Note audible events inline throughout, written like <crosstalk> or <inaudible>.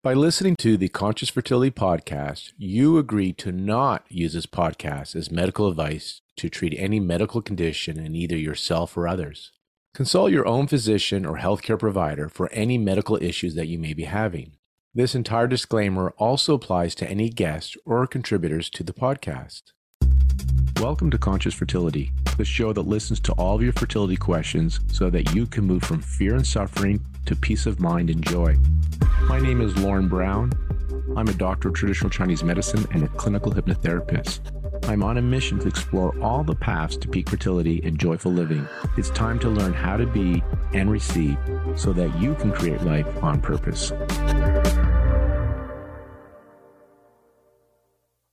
By listening to the Conscious Fertility podcast, you agree to not use this podcast as medical advice to treat any medical condition in either yourself or others. Consult your own physician or healthcare provider for any medical issues that you may be having. This entire disclaimer also applies to any guests or contributors to the podcast. Welcome to Conscious Fertility, the show that listens to all of your fertility questions so that you can move from fear and suffering to peace of mind and joy. My name is Lauren Brown. I'm a doctor of traditional Chinese medicine and a clinical hypnotherapist. I'm on a mission to explore all the paths to peak fertility and joyful living. It's time to learn how to be and receive so that you can create life on purpose.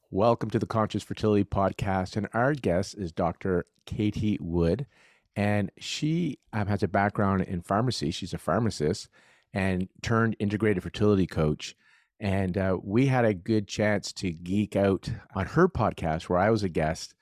Welcome to the Conscious Fertility Podcast. And our guest is Dr. Katie Wood. And she um, has a background in pharmacy. She's a pharmacist and turned integrated fertility coach. And uh, we had a good chance to geek out on her podcast where I was a guest.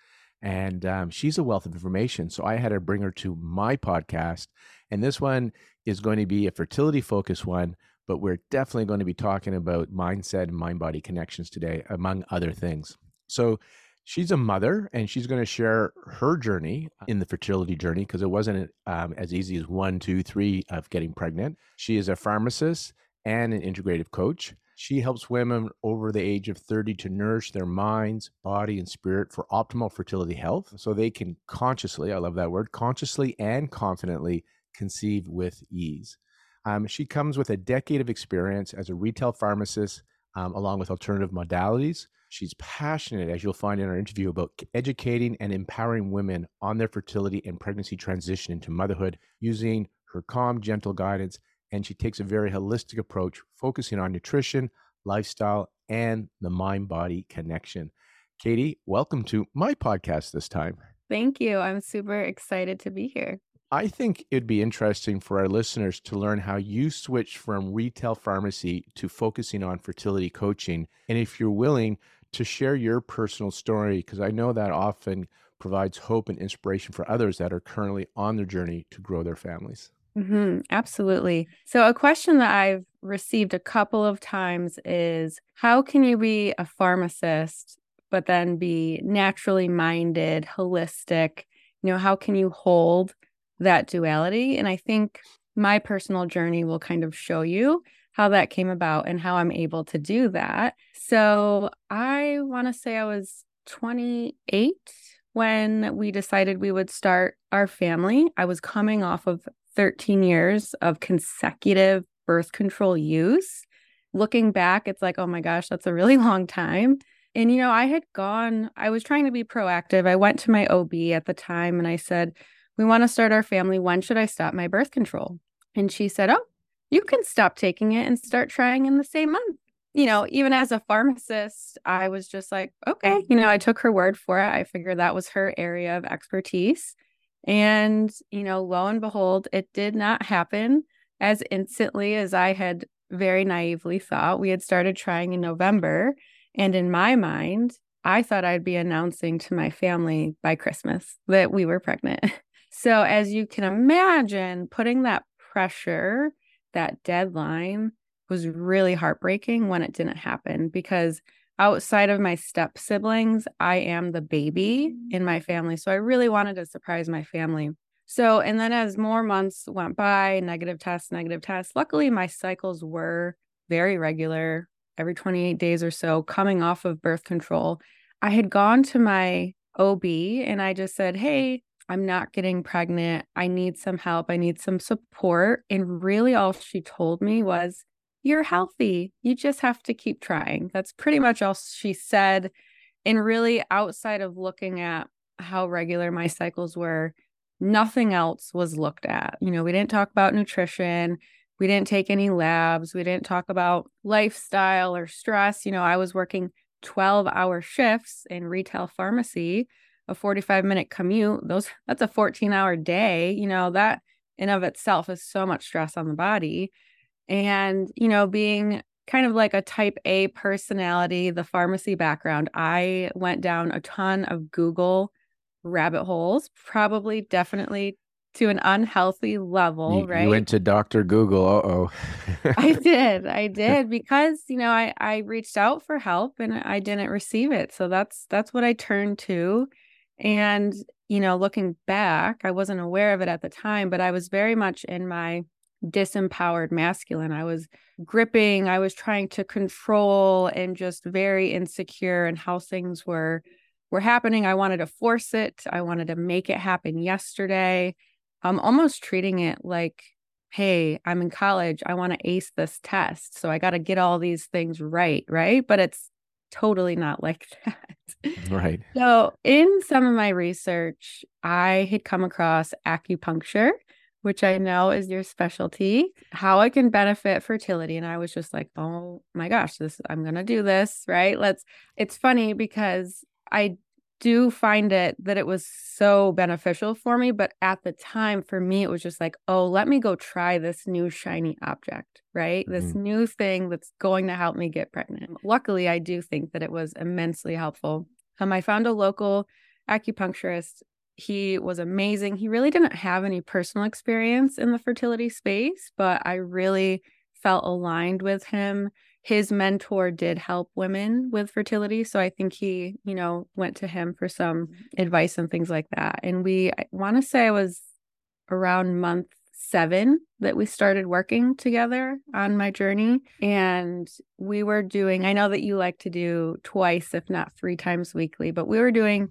And um, she's a wealth of information. So I had to bring her to my podcast. And this one is going to be a fertility focused one, but we're definitely going to be talking about mindset and mind body connections today, among other things. So she's a mother and she's going to share her journey in the fertility journey because it wasn't um, as easy as one, two, three of getting pregnant. She is a pharmacist and an integrative coach. She helps women over the age of 30 to nourish their minds, body, and spirit for optimal fertility health so they can consciously, I love that word, consciously and confidently conceive with ease. Um, she comes with a decade of experience as a retail pharmacist, um, along with alternative modalities. She's passionate, as you'll find in our interview, about educating and empowering women on their fertility and pregnancy transition into motherhood using her calm, gentle guidance. And she takes a very holistic approach, focusing on nutrition, lifestyle, and the mind body connection. Katie, welcome to my podcast this time. Thank you. I'm super excited to be here. I think it'd be interesting for our listeners to learn how you switched from retail pharmacy to focusing on fertility coaching. And if you're willing to share your personal story because I know that often provides hope and inspiration for others that are currently on their journey to grow their families. Mm-hmm, absolutely. So, a question that I've received a couple of times is how can you be a pharmacist, but then be naturally minded, holistic? You know, how can you hold that duality? And I think my personal journey will kind of show you how that came about and how I'm able to do that. So I want to say I was 28 when we decided we would start our family. I was coming off of 13 years of consecutive birth control use. Looking back, it's like, oh my gosh, that's a really <laughs> long time. And, you know, I had gone, I was trying to be proactive. I went to my OB at the time and I said, We want to start our family. When should I stop my birth control? And she said, Oh, you can stop taking it and start trying in the same month. You know, even as a pharmacist, I was just like, okay, you know, I took her word for it. I figured that was her area of expertise. And, you know, lo and behold, it did not happen as instantly as I had very naively thought. We had started trying in November. And in my mind, I thought I'd be announcing to my family by Christmas that we were pregnant. <laughs> So, as you can imagine, putting that pressure that deadline was really heartbreaking when it didn't happen because outside of my step siblings, I am the baby mm. in my family. So I really wanted to surprise my family. So, and then as more months went by, negative tests, negative tests, luckily my cycles were very regular, every 28 days or so, coming off of birth control. I had gone to my OB and I just said, Hey, I'm not getting pregnant. I need some help. I need some support. And really, all she told me was, You're healthy. You just have to keep trying. That's pretty much all she said. And really, outside of looking at how regular my cycles were, nothing else was looked at. You know, we didn't talk about nutrition. We didn't take any labs. We didn't talk about lifestyle or stress. You know, I was working 12 hour shifts in retail pharmacy a 45 minute commute those that's a 14 hour day you know that in of itself is so much stress on the body and you know being kind of like a type A personality the pharmacy background I went down a ton of Google rabbit holes probably definitely to an unhealthy level, you, right? You went to Dr. Google. Uh oh. I <laughs> did. I did because, you know, I, I reached out for help and I didn't receive it. So that's that's what I turned to. And, you know, looking back, I wasn't aware of it at the time, but I was very much in my disempowered masculine. I was gripping, I was trying to control and just very insecure in how things were were happening. I wanted to force it. I wanted to make it happen yesterday. I'm almost treating it like, hey, I'm in college. I want to ace this test. So I got to get all these things right, right? But it's totally not like <laughs> that. Right. So, in some of my research, I had come across acupuncture which I know is your specialty, how it can benefit fertility. And I was just like, oh my gosh, this I'm gonna do this, right? Let's it's funny because I do find it that it was so beneficial for me. But at the time, for me, it was just like, oh, let me go try this new shiny object, right? Mm-hmm. This new thing that's going to help me get pregnant. Luckily, I do think that it was immensely helpful. Um, I found a local acupuncturist he was amazing. He really didn't have any personal experience in the fertility space, but I really felt aligned with him. His mentor did help women with fertility. So I think he, you know, went to him for some advice and things like that. And we, I want to say I was around month seven that we started working together on my journey. And we were doing, I know that you like to do twice, if not three times weekly, but we were doing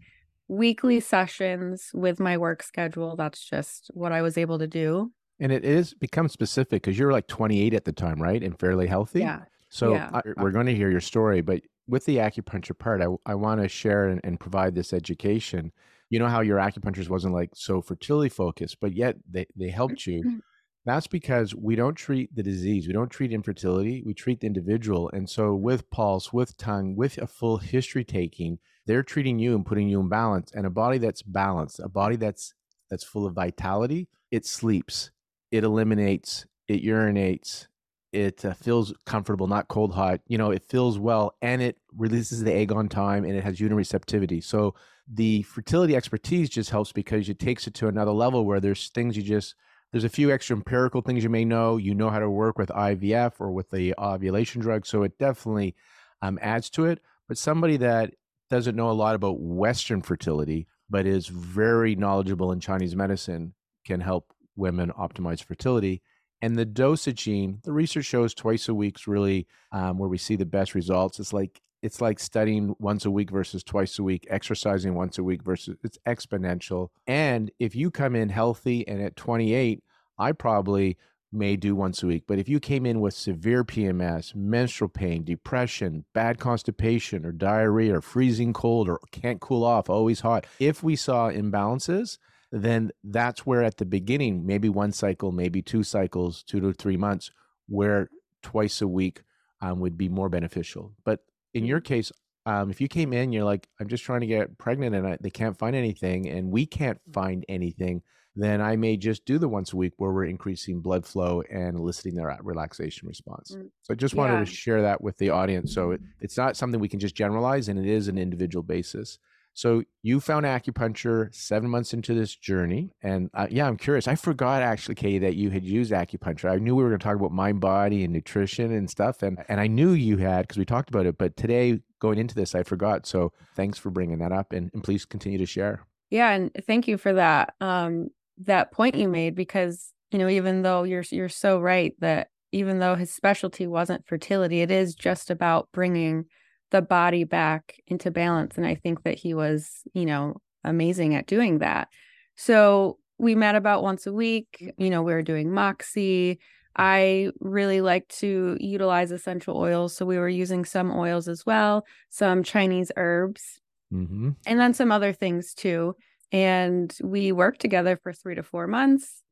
weekly sessions with my work schedule. That's just what I was able to do. And it is become specific because you're like 28 at the time, right? And fairly healthy. Yeah. So yeah. I, we're going to hear your story, but with the acupuncture part, I, I want to share and, and provide this education. You know how your acupuncturist wasn't like so fertility focused, but yet they, they helped you. Mm-hmm. That's because we don't treat the disease. We don't treat infertility. We treat the individual. And so, with pulse, with tongue, with a full history taking, they're treating you and putting you in balance. And a body that's balanced, a body that's that's full of vitality, it sleeps, it eliminates, it urinates, it uh, feels comfortable, not cold hot. You know, it feels well, and it releases the egg on time, and it has uterine receptivity. So the fertility expertise just helps because it takes it to another level where there's things you just there's a few extra empirical things you may know. You know how to work with IVF or with the ovulation drug, so it definitely um, adds to it. But somebody that doesn't know a lot about Western fertility, but is very knowledgeable in Chinese medicine, can help women optimize fertility. And the dosaging, the research shows twice a week is really um, where we see the best results. It's like it's like studying once a week versus twice a week, exercising once a week versus it's exponential. And if you come in healthy and at 28, I probably may do once a week. But if you came in with severe PMS, menstrual pain, depression, bad constipation, or diarrhea, or freezing cold, or can't cool off, always hot, if we saw imbalances, then that's where at the beginning, maybe one cycle, maybe two cycles, two to three months, where twice a week um, would be more beneficial. But in your mm-hmm. case, um, if you came in, you're like, I'm just trying to get pregnant and I, they can't find anything, and we can't find anything, then I may just do the once a week where we're increasing blood flow and eliciting their relaxation response. Mm, so I just wanted yeah. to share that with the audience. So it, it's not something we can just generalize, and it is an individual basis. So you found acupuncture seven months into this journey, and uh, yeah, I'm curious. I forgot actually, Katie, that you had used acupuncture. I knew we were going to talk about mind, body, and nutrition and stuff, and and I knew you had because we talked about it. But today, going into this, I forgot. So thanks for bringing that up, and, and please continue to share. Yeah, and thank you for that um, that point you made because you know even though you're you're so right that even though his specialty wasn't fertility, it is just about bringing the body back into balance. And I think that he was, you know, amazing at doing that. So we met about once a week. You know, we were doing Moxie. I really like to utilize essential oils. So we were using some oils as well, some Chinese herbs, mm-hmm. and then some other things too. And we worked together for three to four months.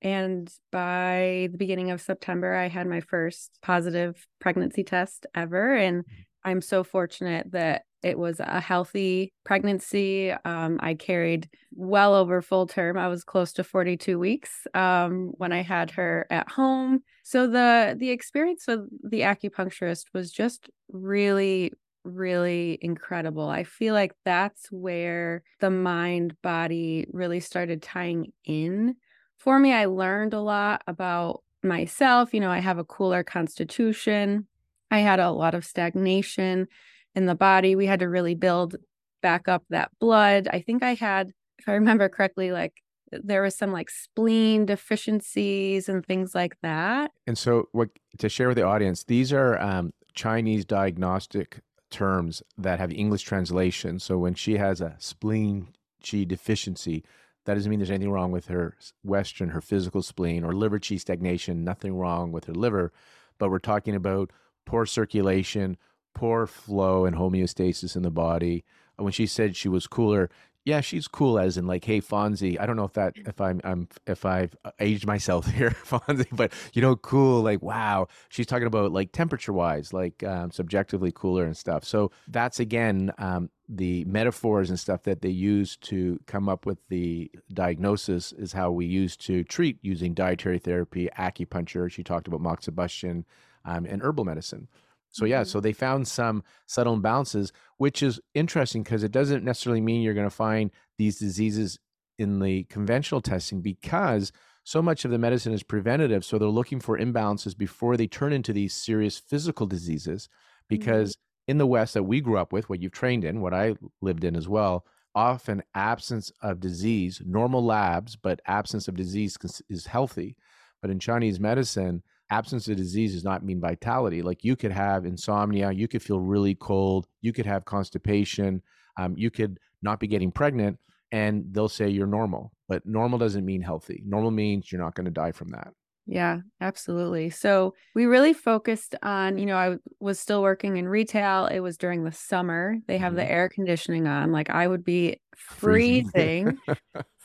And by the beginning of September, I had my first positive pregnancy test ever. And mm. I'm so fortunate that it was a healthy pregnancy. Um, I carried well over full term. I was close to 42 weeks um, when I had her at home. So the the experience with the acupuncturist was just really really incredible. I feel like that's where the mind body really started tying in for me, I learned a lot about myself. You know, I have a cooler constitution. I had a lot of stagnation in the body. We had to really build back up that blood. I think I had, if I remember correctly, like there was some like spleen deficiencies and things like that. And so, what to share with the audience, these are um, Chinese diagnostic terms that have English translation. So, when she has a spleen qi deficiency, that doesn't mean there's anything wrong with her Western, her physical spleen, or liver qi stagnation, nothing wrong with her liver. But we're talking about poor circulation, poor flow and homeostasis in the body. When she said she was cooler, yeah, she's cool as in like, hey, Fonzie. I don't know if that if I'm I'm if I've aged myself <laughs> here, Fonzie, but you know, cool. Like, wow, she's talking about like temperature wise, like um, subjectively cooler and stuff. So that's again um, the metaphors and stuff that they use to come up with the diagnosis is how we use to treat using dietary therapy, acupuncture. She talked about moxibustion um, and herbal medicine. So yeah, mm-hmm. so they found some subtle imbalances, which is interesting because it doesn't necessarily mean you're going to find these diseases in the conventional testing because so much of the medicine is preventative. So they're looking for imbalances before they turn into these serious physical diseases. Mm-hmm. Because mm-hmm. in the West that we grew up with, what you've trained in, what I lived in as well, often absence of disease, normal labs, but absence of disease is healthy. But in Chinese medicine, absence of disease does not mean vitality. Like you could have insomnia, you could feel really cold, you could have constipation, um, you could not be getting pregnant, and they'll say you're normal. But normal doesn't mean healthy. Normal means you're not going to die from that. Yeah, absolutely. So we really focused on, you know, I was still working in retail. It was during the summer. They have mm-hmm. the air conditioning on. Like I would be freezing. <laughs>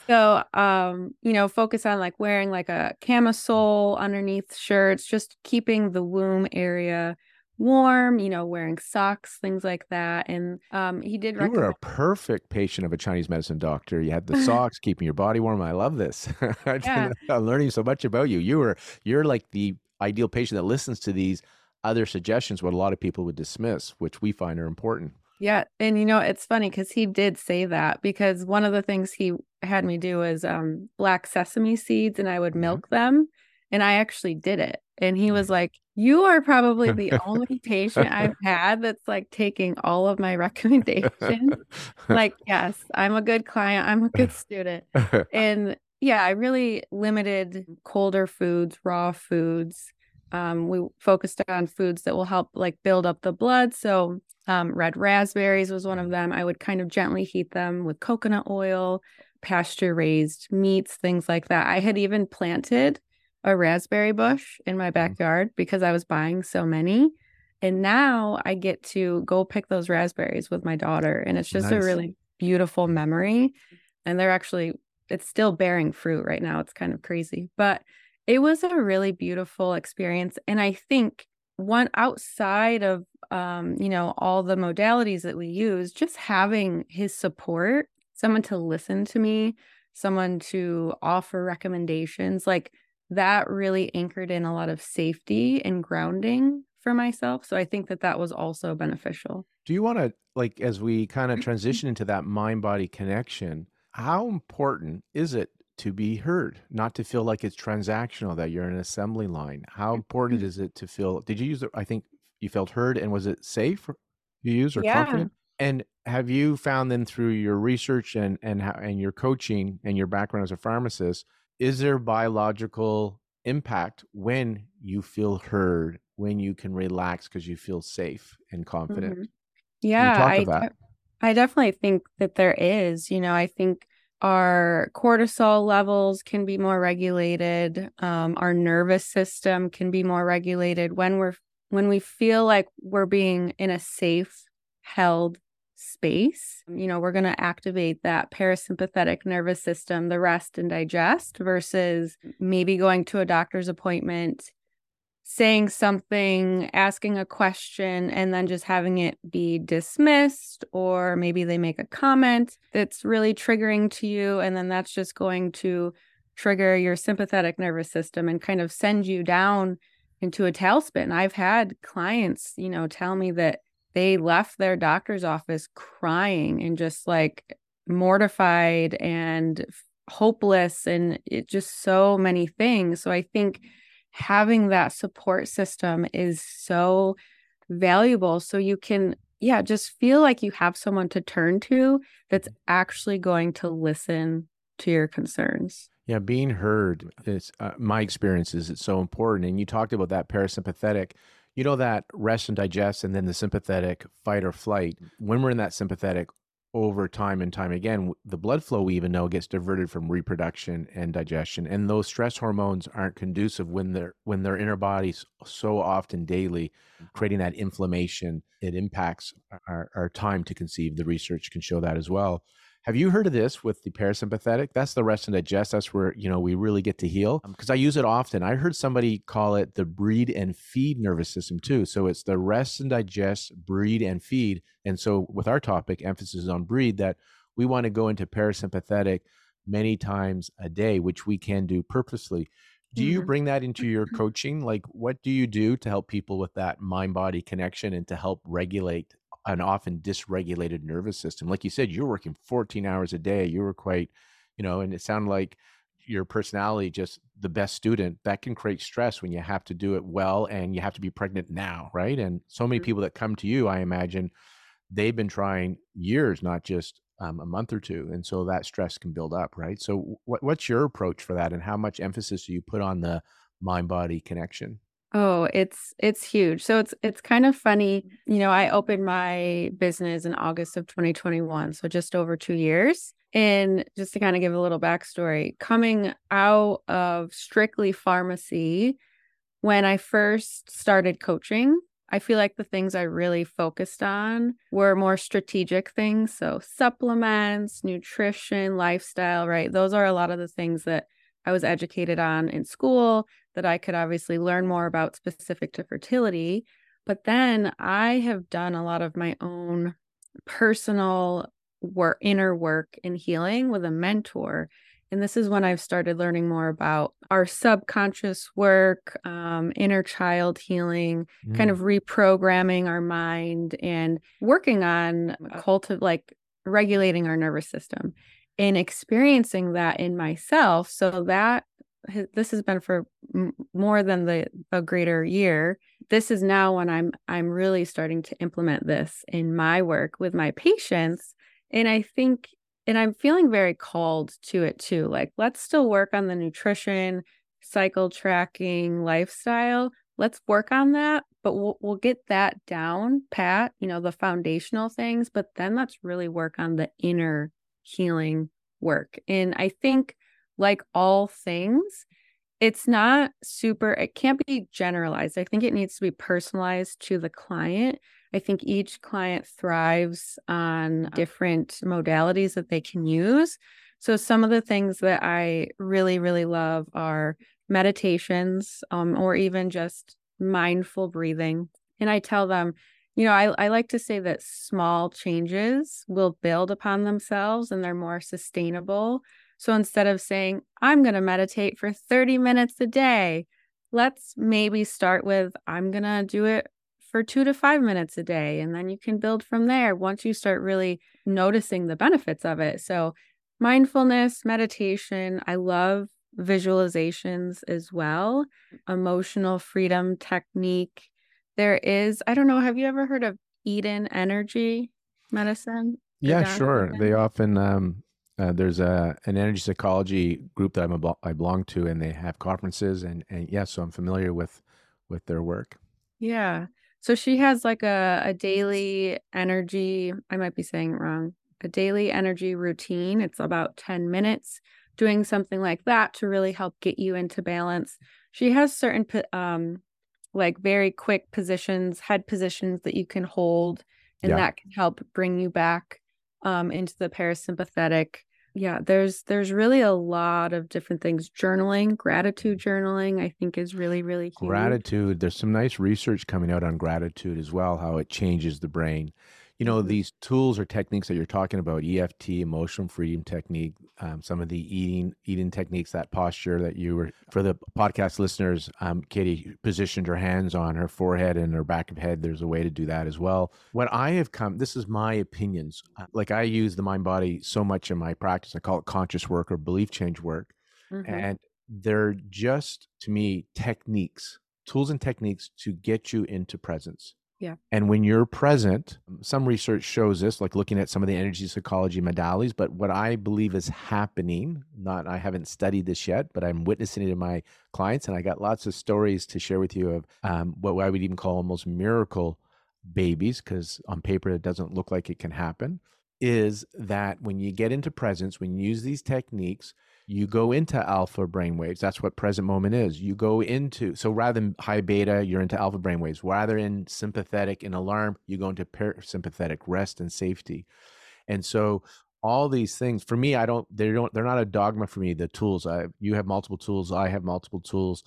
So, um, you know, focus on like wearing like a camisole underneath shirts, just keeping the womb area warm, you know, wearing socks, things like that. And um, he did. You recommend- were a perfect patient of a Chinese medicine doctor. You had the <laughs> socks keeping your body warm. I love this. <laughs> yeah. I'm learning so much about you. You were you're like the ideal patient that listens to these other suggestions, what a lot of people would dismiss, which we find are important. Yeah. And you know, it's funny because he did say that because one of the things he had me do was um, black sesame seeds and I would mm-hmm. milk them. And I actually did it. And he was like, You are probably <laughs> the only patient I've had that's like taking all of my <laughs> recommendations. like, yes, I'm a good client, I'm a good student. And yeah, I really limited colder foods, raw foods. Um, we focused on foods that will help like build up the blood. So um, red raspberries was one of them. I would kind of gently heat them with coconut oil, pasture raised meats, things like that. I had even planted a raspberry bush in my mm-hmm. backyard because I was buying so many. And now I get to go pick those raspberries with my daughter. And it's just nice. a really beautiful memory. And they're actually, it's still bearing fruit right now. It's kind of crazy, but it was a really beautiful experience. And I think one outside of um, you know, all the modalities that we use, just having his support, someone to listen to me, someone to offer recommendations, like that really anchored in a lot of safety and grounding for myself. So I think that that was also beneficial. Do you want to, like, as we kind of <clears throat> transition into that mind body connection, how important is it to be heard, not to feel like it's transactional, that you're an assembly line? How important mm-hmm. is it to feel? Did you use, the, I think you felt heard and was it safe you use or yeah. confident? And have you found then through your research and and how, and your coaching and your background as a pharmacist, is there biological impact when you feel heard, when you can relax because you feel safe and confident? Mm-hmm. Yeah, I, de- I definitely think that there is. You know, I think our cortisol levels can be more regulated. Um, our nervous system can be more regulated when we're when we feel like we're being in a safe, held space, you know, we're going to activate that parasympathetic nervous system, the rest and digest, versus maybe going to a doctor's appointment, saying something, asking a question, and then just having it be dismissed. Or maybe they make a comment that's really triggering to you. And then that's just going to trigger your sympathetic nervous system and kind of send you down into a tailspin. I've had clients, you know, tell me that they left their doctor's office crying and just like mortified and hopeless and it just so many things. So I think having that support system is so valuable. So you can, yeah, just feel like you have someone to turn to that's actually going to listen to your concerns. Yeah, being heard is uh, my experience is it's so important. And you talked about that parasympathetic, you know, that rest and digest, and then the sympathetic fight or flight. Mm. When we're in that sympathetic, over time and time again, the blood flow we even know gets diverted from reproduction and digestion, and those stress hormones aren't conducive when they're when they're in our bodies so often daily, mm. creating that inflammation. It impacts our, our time to conceive. The research can show that as well. Have you heard of this with the parasympathetic? That's the rest and digest. That's where, you know, we really get to heal. Because um, I use it often. I heard somebody call it the breed and feed nervous system too. So it's the rest and digest, breed and feed. And so with our topic, emphasis on breed, that we want to go into parasympathetic many times a day, which we can do purposely. Do you mm-hmm. bring that into your <clears throat> coaching? Like, what do you do to help people with that mind body connection and to help regulate an often dysregulated nervous system. Like you said, you're working 14 hours a day. You were quite, you know, and it sounded like your personality just the best student that can create stress when you have to do it well and you have to be pregnant now right and so many mm-hmm. people that come to you i imagine they've been trying years not just um, a month or two and so that stress can build up right so what, what's your approach for that and how much emphasis do you put on the mind body connection Oh, it's it's huge. So it's it's kind of funny. Mm-hmm. You know, I opened my business in August of 2021, so just over two years. And just to kind of give a little backstory, coming out of strictly pharmacy, when I first started coaching, I feel like the things I really focused on were more strategic things. So supplements, nutrition, lifestyle, right? Those are a lot of the things that I was educated on in school that I could obviously learn more about specific to fertility. But then I have done a lot of my own personal work, inner work in healing with a mentor. And this is when I've started learning more about our subconscious work, um, inner child healing, mm. kind of reprogramming our mind and working on cultiv- like regulating our nervous system and experiencing that in myself. So that this has been for more than the a greater year. This is now when i'm i'm really starting to implement this in my work with my patients. And i think and i'm feeling very called to it too. Like let's still work on the nutrition cycle tracking lifestyle. Let's work on that but we'll, we'll get that down pat you know the foundational things but then let's really work on the inner healing work and i think like all things, it's not super, it can't be generalized. I think it needs to be personalized to the client. I think each client thrives on different modalities that they can use. So, some of the things that I really, really love are meditations um, or even just mindful breathing. And I tell them, you know, I, I like to say that small changes will build upon themselves and they're more sustainable so instead of saying, I'm going to meditate for 30 minutes a day, let's maybe start with, I'm going to do it for two to five minutes a day. And then you can build from there once you start really noticing the benefits of it. So, mindfulness, meditation, I love visualizations as well, emotional freedom technique. There is, I don't know, have you ever heard of Eden energy medicine? Yeah, sure. They often um, uh, there's a an energy psychology group that I'm a, I belong to, and they have conferences, and and yeah, so I'm familiar with with their work. Yeah. So she has like a a daily energy. I might be saying it wrong. A daily energy routine. It's about ten minutes. Doing something like that to really help get you into balance. She has certain um like very quick positions, head positions that you can hold, and yeah. that can help bring you back um, into the parasympathetic yeah there's there's really a lot of different things journaling gratitude journaling i think is really really huge. gratitude there's some nice research coming out on gratitude as well how it changes the brain you know Mhm. these tools or techniques that you're talking about eft emotional freedom technique um, some of the Eden Eden techniques that posture that you were for the podcast listeners um, katie positioned her hands on her forehead and her back of head there's a way to do that as well what i have come this is my opinions uh, like i use the mind body so much in my practice i call it conscious work or belief change work Mhm. and they're just to me techniques tools and techniques to get you into presence Yeah. and when you're present some research shows this like looking at some of the energy psychology modalities but what i believe is happening not i haven't studied this yet but i'm witnessing it in my clients and i got lots of stories to share with you of um, what i would even call almost miracle babies because on paper it doesn't look like it can happen is that when you get into presence when you use these techniques you go into alpha brainwaves. That's what present moment is. You go into so rather than high beta, you're into alpha brainwaves. Rather in sympathetic and alarm, you go into parasympathetic rest and safety. And so all these things for me, I don't they don't they're not a dogma for me. The tools I you have multiple tools, I have multiple tools.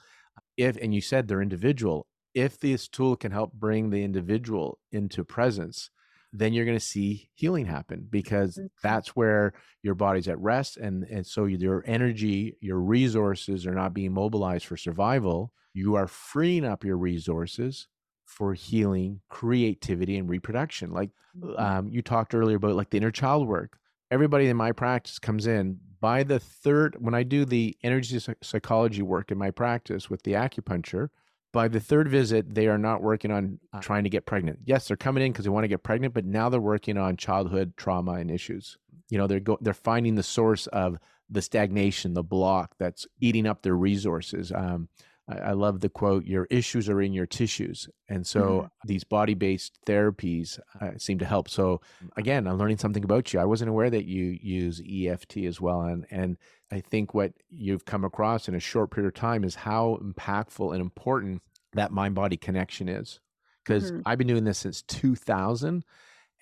If and you said they're individual. If this tool can help bring the individual into presence, then you're going to see healing happen because Mhm. that's where your body's at rest and and so your energy your resources are not being mobilized for survival you are freeing up your resources for healing creativity and reproduction like Mhm. um, you talked earlier about like the inner child work everybody in my practice comes in by the third when i do the energy psychology work in my practice with the acupuncture by the third visit they are not working on uh, trying to get pregnant. Yes they're coming in because they want to get pregnant but now they're working on childhood trauma and issues. You know they're go- they're finding the source of the stagnation the block that's eating up their resources. Um, I, I love the quote your issues are in your tissues. And so Mhm. these body-based therapies uh, seem to help. So again i'm learning something about you. I wasn't aware that you use eft as well and and i think what you've come across in a short period of time is how impactful and important that mind body connection is. Because Mhm. i've been doing this since 2000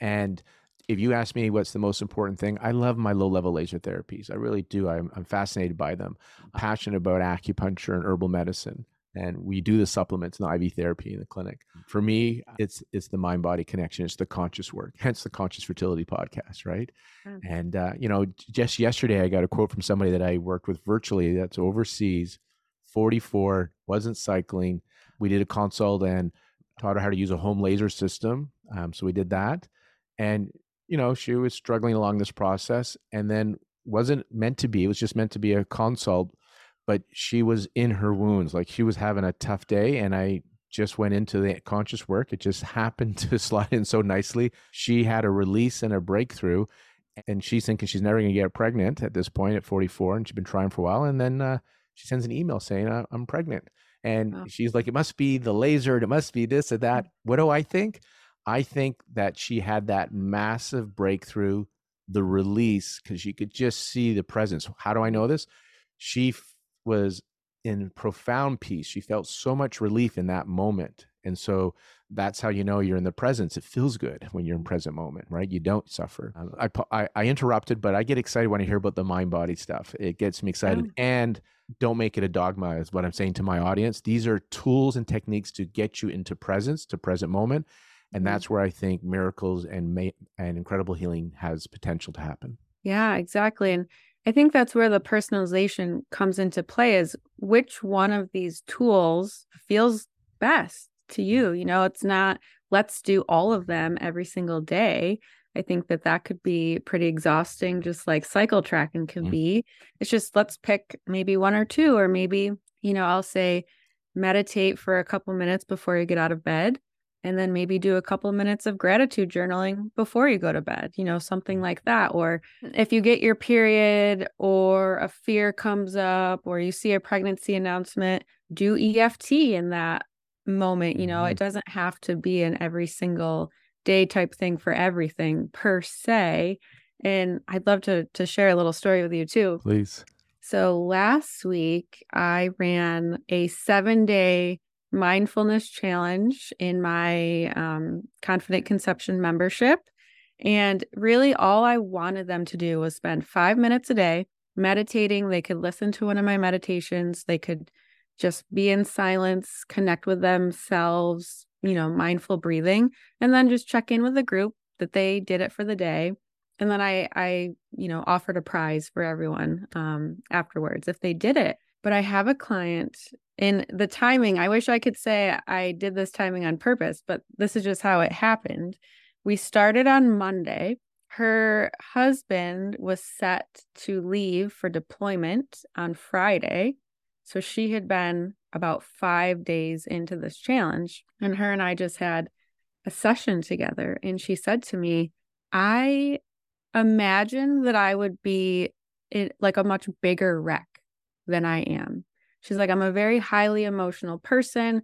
and if you ask me what's the most important thing, I love my low level laser therapies. I really do. I'm, I'm fascinated by them. I'm passionate about acupuncture and herbal medicine. And we do the supplements and the IV therapy in the clinic. For me, it's it's the mind body connection. It's the conscious work. Hence the conscious fertility podcast, right? Mm. And uh, you know, just yesterday I got a quote from somebody that I worked with virtually. That's overseas, 44, wasn't cycling. We did a consult and taught her how to use a home laser system. Um, so we did that, and you know, she was struggling along this process, and then wasn't meant to be. It was just meant to be a consult, but she was in her wounds. Like she was having a tough day, and I just went into the conscious work. It just <laughs> happened to slide in so nicely. She had a release and a breakthrough, and she's thinking she's never going to get pregnant at this point at 44, and she's been trying for a while. And then uh, she sends an email saying, "I- "I'm pregnant," and Wow. she's like, "It must be the laser. It must be this or that." What do I think? I think that she had that massive breakthrough, the release, because you could just see the presence. How do I know this? She f- was in profound peace. She felt so much relief in that moment. And so that's how you know you're in the presence. It feels good when you're in present moment, right? You don't suffer. Um, I, I, I interrupted, but I get excited when I hear about the mind body stuff. It gets me excited. And don't make it a dogma, is what I'm saying to my audience. These are tools and techniques to get you into presence, to present moment. And Mhm. that's where I think miracles and and incredible healing has potential to happen. Yeah, exactly. And I think that's where the personalization comes into play is which one of these tools feels best to you. You know, it's not let's do all of them every single day. I think that that could be pretty exhausting, just like cycle tracking can Mm. be. It's just let's pick maybe one or two, or maybe, you know, I'll say meditate for a couple minutes before you get out of bed and then maybe do a couple minutes of gratitude journaling before you go to bed, you know, something like that. Or if you get your period or a fear comes up or you see a pregnancy announcement, do EFT in that moment. You know, Mhm. it doesn't have to be an every single day type thing for everything per se. And I'd love to to share a little story with you too. Please. So last week, I ran a seven day mindfulness challenge in my um, Confident Conception membership. And really, all I wanted them to do was spend five minutes a day meditating. They could listen to one of my meditations, they could just be in silence, connect with themselves, you know, mindful breathing, and then just check in with the group that they did it for the day. And then I, I, you know, offered a prize for everyone um, afterwards if they did it. But I have a client in the timing. I wish I could say I did this timing on purpose, but this is just how it happened. We started on Monday. Her husband was set to leave for deployment on Friday. So she had been about five days into this challenge. And her and I just had a session together. And she said to me, I imagine that I would be in, like a much bigger wreck than I am. She's like, I'm a very highly emotional person.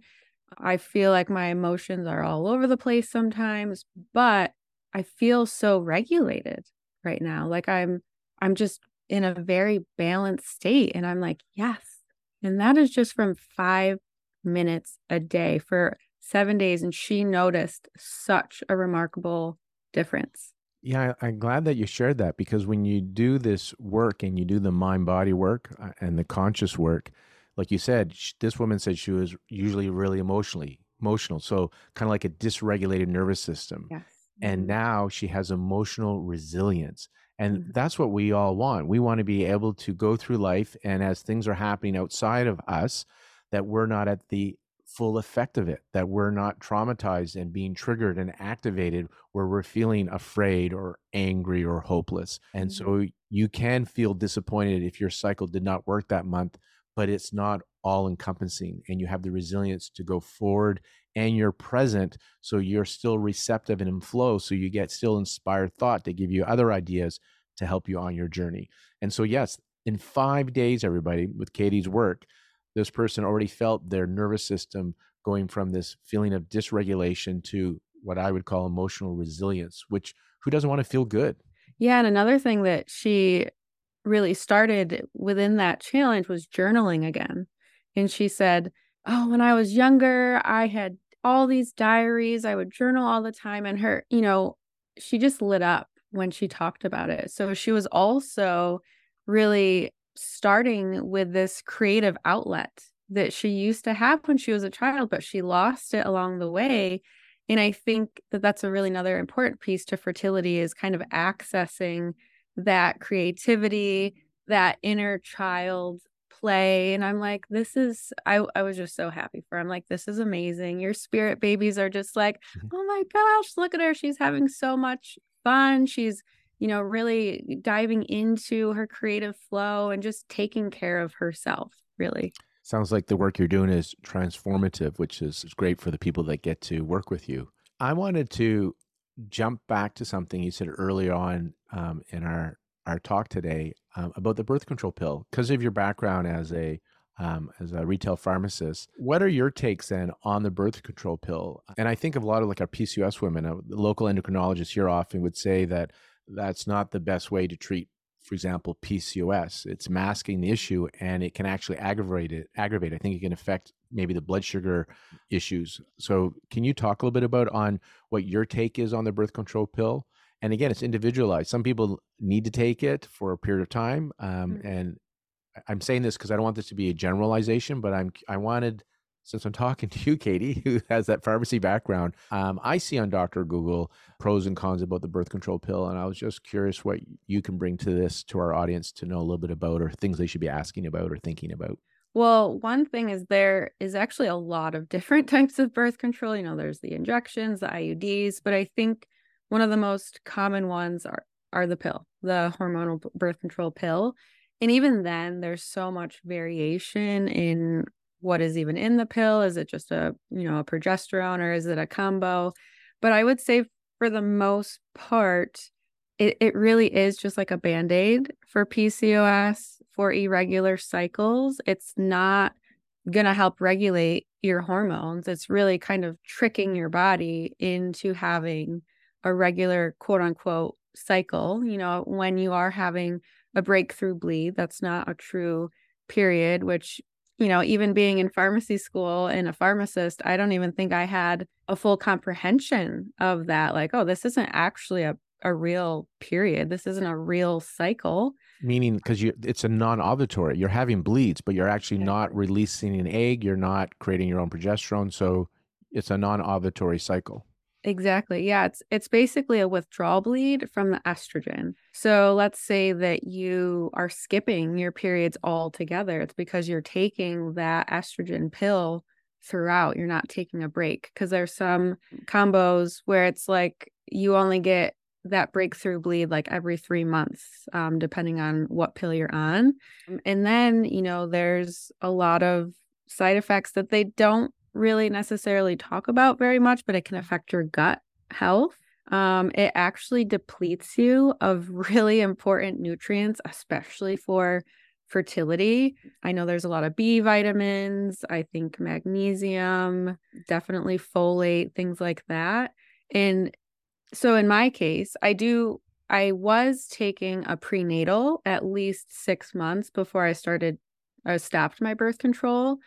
I feel like my emotions are all over the place sometimes, but I feel so regulated right now. Like I'm I'm just in a very balanced state and I'm like, yes. And that is just from 5 minutes a day for 7 days and she noticed such a remarkable difference. Yeah, I'm glad that you shared that because when you do this work and you do the mind body work uh, and the conscious work, like you said, this woman said she was usually really emotionally emotional, so kind of like a dysregulated nervous system. Yes. And Mhm. now she has emotional resilience. And Mhm. that's what we all want. We want to be able to go through life and as things are happening outside of us, that we're not at the full effect of it, that we're not traumatized and being triggered and activated where we're feeling afraid or angry or hopeless. And Mhm. so you can feel disappointed if your cycle did not work that month, but it's not all encompassing and you have the resilience to go forward and you're present so you're still receptive and in flow so you get still inspired thought to give you other ideas to help you on your journey and so yes in five days everybody with katie's work this person already felt their nervous system going from this feeling of dysregulation to what i would call emotional resilience which who doesn't want to feel good Yeah, and another thing that she really started within that challenge was journaling again. And she said, "Oh, when I was younger, I had all these diaries. I would journal all the time." And her, you know, she just lit up when she talked about it. So she was also really starting with this creative outlet that she used to have when she was a child, but she lost it along the way. And I think that that's a really another important piece to fertility is kind of accessing that creativity, that inner child play. And I'm like, this is, I, I was just so happy for her. I'm like, this is amazing. Your spirit babies are just like, Mhm. oh my gosh, look at her. She's having so much fun. She's, you know, really diving into her creative flow and just taking care of herself, really. Sounds like the work you're doing is transformative, which is great for the people that get to work with you. I wanted to jump back to something you said earlier on um, in our our talk today um, about the birth control pill because of your background as a um, as a retail pharmacist. What are your takes then on the birth control pill? And I think of a lot of like our PCOS women, uh, local endocrinologists here often would say that that's not the best way to treat for example, PCOS. It's masking the issue and it can actually aggravate it. Aggravate. I think it can affect maybe the blood sugar issues. So, can you talk a little bit about on what your take is on the birth control pill? And again, it's individualized. Some people need to take it for a period of time, um, Mm. and I'm saying this because I don't want this to be a generalization, but I'm I wanted since I'm talking <laughs> to you, Katie, who has that pharmacy background, um, I see on Doctor Google pros and cons about the birth control pill, and I was just curious what you can bring to this to our audience to know a little bit about, or things they should be asking about or thinking about. Well, one thing is there is actually a lot of different <laughs> types of birth control. You know, there's the injections, the IUDs, but I think one of the most common ones are are the pill, the hormonal birth control pill. And even then, there's so much variation in what is even in the pill. Is it just a, you know, a progesterone or is it a combo? But I would say for the most part, it, it really is just like a band-aid for PCOS, for irregular cycles. It's not gonna help regulate your hormones. It's really kind of tricking your body into having a regular quote unquote cycle. You know, when you are having a breakthrough bleed, that's not a true period, which you know, even being in pharmacy school and a pharmacist, I don't even think I had a full comprehension of that. Like, oh, this isn't actually a, a real period. This isn't a real cycle. Meaning, because you, it's a non-ovulatory. You're having bleeds, but you're actually not releasing an egg. You're not creating your own progesterone, so it's a non-ovulatory cycle. Exactly. Yeah, it's it's basically a withdrawal bleed from the estrogen. So let's say that you are skipping your periods altogether. It's because you're taking that estrogen pill throughout. You're not taking a break because there's some combos where it's like you only get that breakthrough bleed like every three months, um, depending on what pill you're on. And then, you know, there's a lot of side effects that they don't really necessarily talk about very much, but it can affect your gut health. Um, it actually depletes you of <laughs> really important nutrients, especially for fertility. I know there's a lot of B vitamins, I think magnesium, definitely folate, things like that. And so in my case, I do I was taking a prenatal at least 6 months before I started I stopped my birth control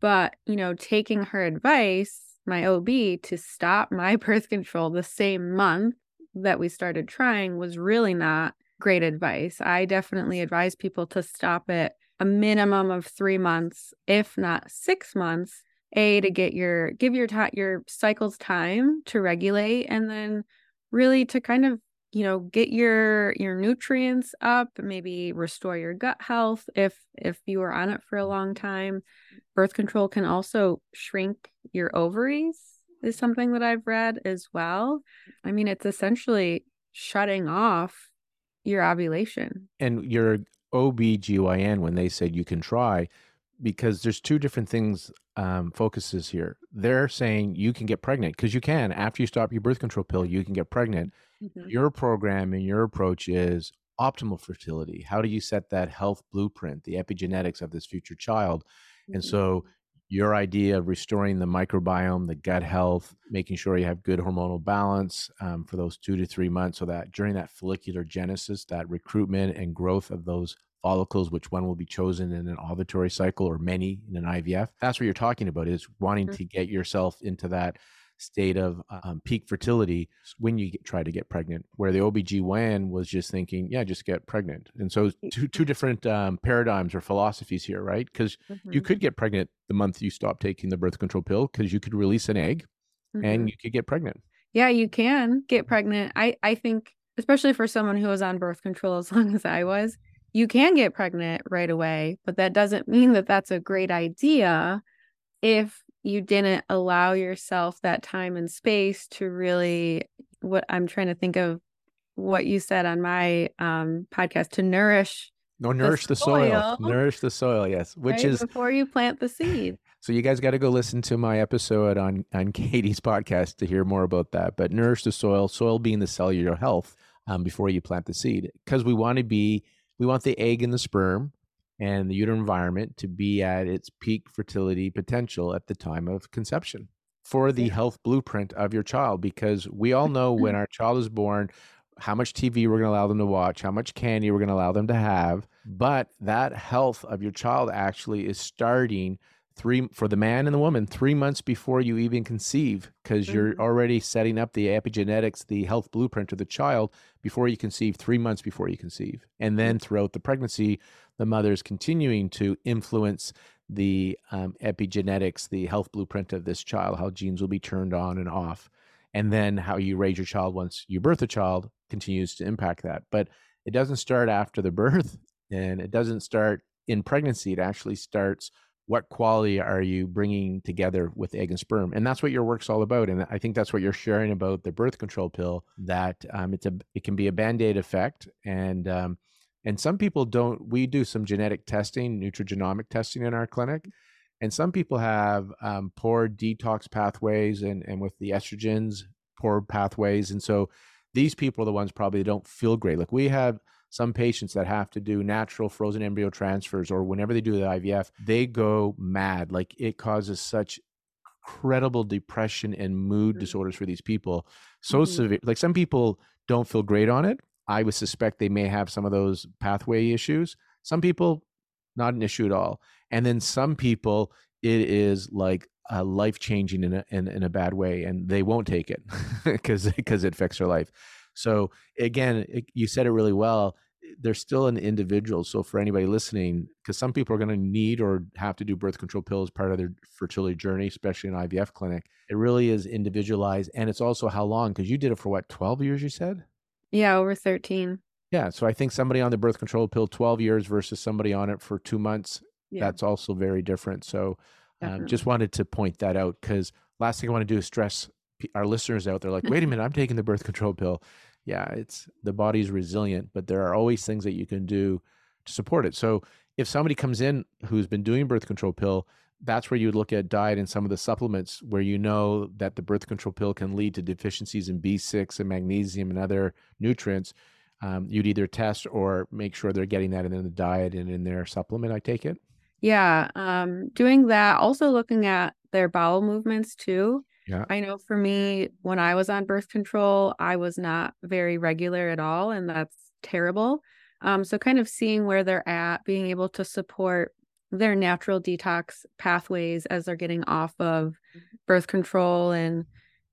but, you know, taking her advice, my OB, to stop my <laughs> birth control the same month that we started trying was really not great advice. I definitely advise people to stop it a minimum of three months, if not six months. A to get your give your time your cycles time to regulate, and then really to kind of you know get your your nutrients up maybe restore your gut health if if you were on it for a long time. Birth control can also shrink your ovaries is something that i've read as well. I mean it's essentially shutting off your ovulation. And your OB/GYN when they said you can try because there's two different things um, focuses here. They're saying you can get pregnant because you can. After you stop your birth control pill, you can get pregnant. Mm-hmm. Your program and your approach is optimal fertility. How do you set that health blueprint, the epigenetics of this future child? Mm-hmm. And so your idea of restoring the microbiome, the gut health, making sure you have good hormonal balance um, for those two to three months, so that during that folliculogenesis, that recruitment and growth of those follicles, which one will be chosen in an ovulatory cycle or many in an IVF. That's what you're talking about is wanting mm-hmm. to get yourself into that state of um, peak fertility when you get, try to get pregnant where the OB/GYN was just thinking yeah just get pregnant. And so two, two different um, paradigms or philosophies here right? Because mm-hmm. you could get pregnant the month you stop taking the birth control pill because you could release an egg mm-hmm. and you could get pregnant. Yeah you can get pregnant. I i think especially for someone who was on birth control as <laughs> long as i was you can get pregnant right away but that doesn't mean that that's a great idea if you didn't allow yourself that time and space to really what I'm trying to think of what you said on my um, podcast to nourish no nourish the, the soil. soil. nourish the soil yes which right? is before you plant the seed <laughs> so you guys got to go listen to my episode on on <laughs> katie's podcast to hear more about that but nourish the soil soil being the cellular health um, before you plant the seed because we want to be we want the egg and the sperm and the uterine environment to be at its peak fertility potential at the time of conception for the health blueprint of your child because we all know when <clears throat> our child is born how much TV we're going to allow them to watch, how much candy we're going to allow them to have, but that health of your child actually is starting three for the man and the woman three months before you even conceive because you're mm-hmm. already setting up the epigenetics the health blueprint of the child before you conceive three months before you conceive and then mm-hmm. throughout the pregnancy the mother is continuing to influence the um, epigenetics the health blueprint of this child how genes will be turned on and off and then how you raise your child once you birth a child continues to impact that but it doesn't start after the birth and it doesn't start in pregnancy it actually starts what quality are you bringing together with egg and sperm? And that's what your work's all about and i think that's what you're sharing about the birth control pill that um, it's a it can be a band-aid effect and um, and some people don't we do some genetic testing nutrigenomic testing in our clinic and some people have um, poor detox pathways and and with the estrogens poor pathways and so these people are the ones probably don't feel great. Like we have some patients that have to do natural frozen embryo transfers or whenever they do the IVF, they go mad. Like it causes such incredible depression and mood mm-hmm. disorders for these people. So mm-hmm. severe. Like some people don't feel great on it. I would suspect they may have some of those pathway issues. Some people, not an issue at all. And then some people, it is like uh, life changing in a, in, in a bad way and they won't take it <laughs> because because it affects their life so again, it, you said it really well. they're still an individual. So for anybody listening, because some people are going to need or have to do birth control pills part of their fertility journey, especially in IVF clinic, it really is individualized. And it's also how long, because you did it for what, 12 years, you said? Yeah, over 13. Yeah. So I think somebody on the birth control pill 12 years versus somebody on it for two months, yeah. that's also very different. So um, just wanted to point that out because last thing I want to do is stress our listeners out there like, wait a <laughs> minute, I'm taking the birth control pill. Yeah, it's the body's resilient, but there are always things that you can do to support it. So if somebody comes in who's been doing birth control pill, that's where you would look at diet and some of the supplements where you know that the birth control pill can lead to deficiencies in B6 and magnesium and other nutrients. Um, you'd either test or make sure they're getting that in the diet and in their supplement. I take it. Yeah, um, doing that. Also looking at their bowel movements too. Yeah. I know for me, when I was on birth control, I was not very regular at all, and that's terrible. Um, so kind of seeing where they're at, being able to support their natural detox pathways as they're getting off of birth control and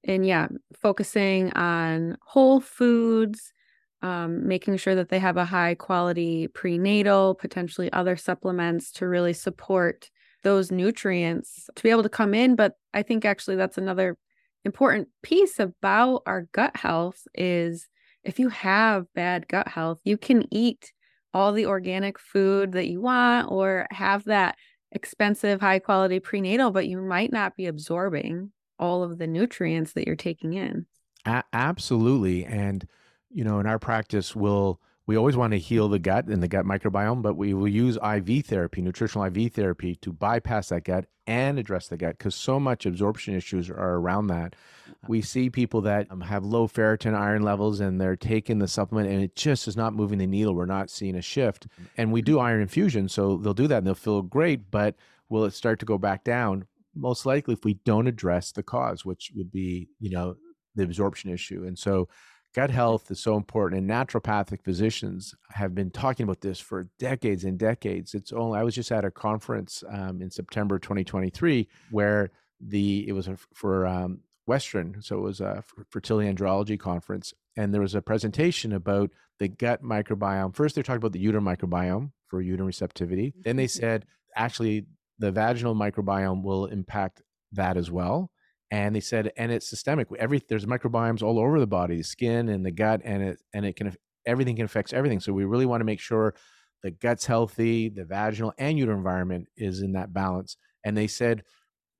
and yeah, focusing on whole foods, um, making sure that they have a high quality prenatal, potentially other supplements to really support those nutrients to be able to come in. But I think actually that's another important piece about our gut health is if you have bad gut health, you can eat all the organic food that you want or have that expensive, high quality prenatal, but you might not be absorbing all of the nutrients that you're taking in. A- absolutely. And, you know, in our practice, we'll we always want to heal the gut and the gut microbiome, but we will use IV therapy, nutritional IV therapy, to bypass that gut and address the gut because so much absorption issues are around that. We see people that um, have low ferritin iron levels and they're taking the supplement and it just is not moving the needle. We're not seeing a shift. And we do iron infusion, so they'll do that and they'll feel great, but will it start to go back down? Most likely if we don't address the cause, which would be, you know, the absorption issue. And so gut health is so important and naturopathic physicians have been talking about this for decades and decades. It's only i was just at a conference um, in september 2023 where the it was a, for um, western so it was a fertility andrology conference and there was a presentation about the gut microbiome. First they talked about the uterine microbiome for uterine receptivity. Then they mm-hmm. said actually the vaginal microbiome will impact that as well and they said and it's systemic every there's microbiomes all over the body the skin and the gut and it and it can everything can affect everything. So we really want to make sure the gut's healthy the vaginal and uterine environment is in that balance and they said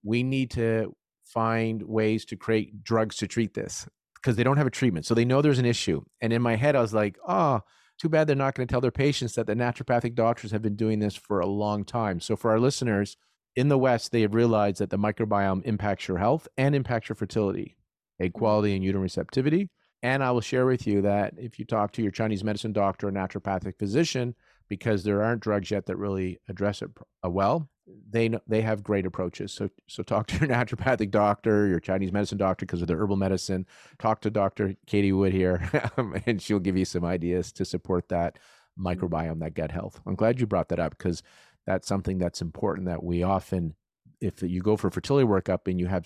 we need to find ways to create drugs to treat this because they don't have a treatment. So they know there's an issue and in my head i was like oh too bad they're not going to tell their patients that the naturopathic doctors have been doing this for a long time. So for our listeners in the West, they have realized that the microbiome impacts your health and impacts your fertility, egg mm-hmm. quality, and uterine receptivity. And I will share with you that if you talk to your Chinese medicine doctor or naturopathic physician, because there aren't drugs yet that really address it uh, well, they know, they have great approaches. So so talk <laughs> to your naturopathic doctor, your Chinese medicine doctor because of the herbal medicine. Talk to Dr. Katie Wood here, <laughs> and she'll give you some ideas to support that mm-hmm. microbiome, that gut health. I'm glad you brought that up because that's something that's important that we often if you go for a fertility workup and you have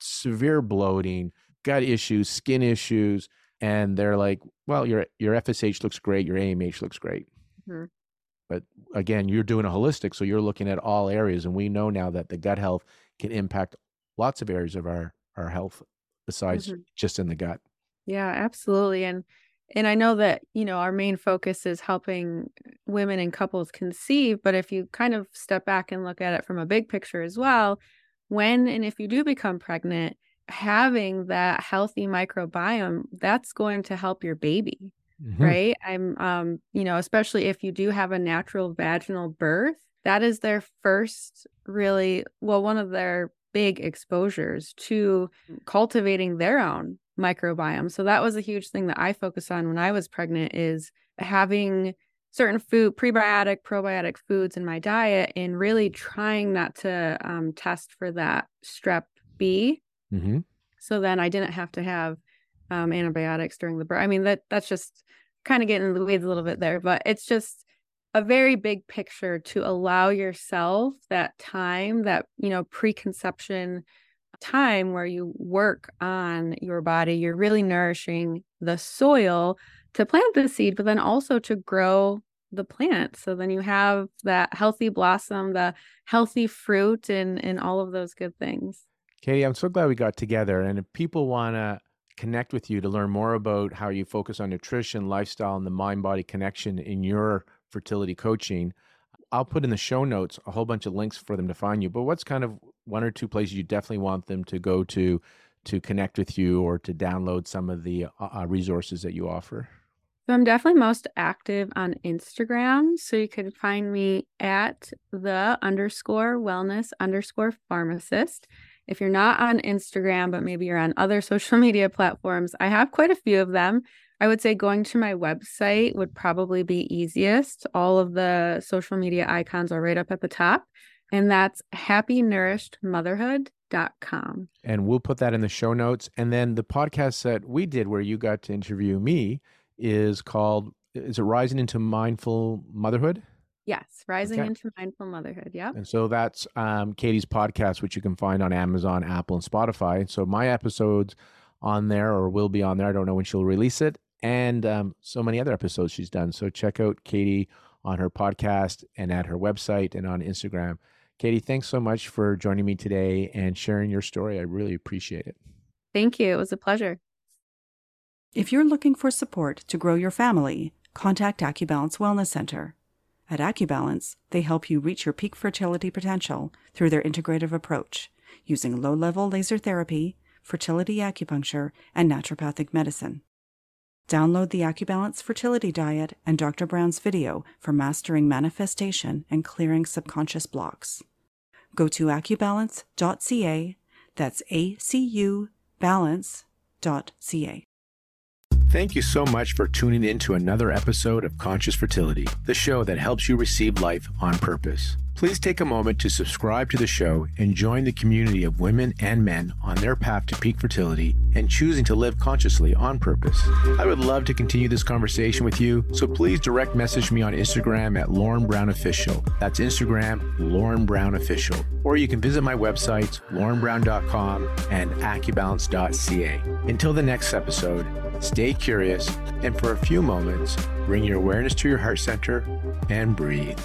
severe bloating gut issues skin issues and they're like well your your fsh looks great your amh looks great mm-hmm. but again you're doing a holistic so you're looking at all areas and we know now that the gut health can impact lots of areas of our our health besides mm-hmm. just in the gut yeah absolutely and and I know that, you know, our main focus is helping women and couples conceive, but if you kind of step back and look at it from a big picture as well, when and if you do become pregnant, having that healthy microbiome, that's going to help your baby. Mm-hmm. Right. I'm, um, you know, especially if you do have a natural vaginal birth, that is their first really, well, one of their big exposures to cultivating their own microbiome. So that was a huge thing that I focused on when I was pregnant is having certain food prebiotic probiotic foods in my diet and really trying not to um, test for that strep b mm-hmm. so then i didn't have to have um, antibiotics during the birth i mean that that's just kind of getting in the weeds a little bit there but it's just a very big picture to allow yourself that time that you know preconception time where you work on your body, you're really nourishing the soil to plant the seed, but then also to grow the plant. So then you have that healthy blossom, the healthy fruit, and and all of those good things. Katie, I'm so glad we got together. And if people want to connect with you to learn more about how you focus on nutrition, lifestyle, and the mind body connection in your fertility coaching, I'll put in the show notes a whole bunch of links for them to find you. But what's kind of one or two places you definitely want them to go to to connect with you or to download some of the uh, uh resources that you offer? So I'm definitely most active on Instagram. So you can find me at the underscore wellness underscore pharmacist. If you're not on Instagram, but maybe you're on other <laughs> social media platforms, I have quite a few of them. I would say going to my website would probably be easiest. All of the social media icons are right up at the top, and that's happynourishedmotherhood.com. And we'll put that in the show notes. And then the podcast that we did where you got to interview me is called is it Rising into Mindful Motherhood? Yes, Rising okay. into Mindful Motherhood. Yeah. And so that's um, Katie's podcast, which you can find on Amazon, Apple, and Spotify. So my episodes on there or will be on there. I don't know when she'll release it and um, so many other episodes she's done. So check out Katie on her podcast and at her website and on Instagram. Katie, thanks so much for joining me today and sharing your story. I really appreciate it. Thank you. It was a pleasure. If you're looking for support to grow your family, contact Acubalance Wellness Center. At Acubalance, they help you reach your peak fertility potential through their integrative approach, using low level laser therapy, fertility acupuncture, and naturopathic medicine. Download the Acubalance Fertility Diet and Dr. Brown's video for mastering manifestation and clearing subconscious blocks. Go to acubalance.ca. that's A C U balance.ca. Thank you so much for tuning in to another episode of Conscious Fertility, the show that helps you receive life on purpose. Please take a moment to subscribe to the show and join the community of women and men on their path to peak fertility and choosing to live consciously on purpose. I would love to continue this conversation with you, so please direct message me on Instagram at Lauren Brown Official. That's Instagram, Lauren Brown Official. Or you can visit my websites, laurenbrown.com and acubalance.ca. Until the next episode, stay curious and for a few moments, bring your awareness to your heart center and breathe.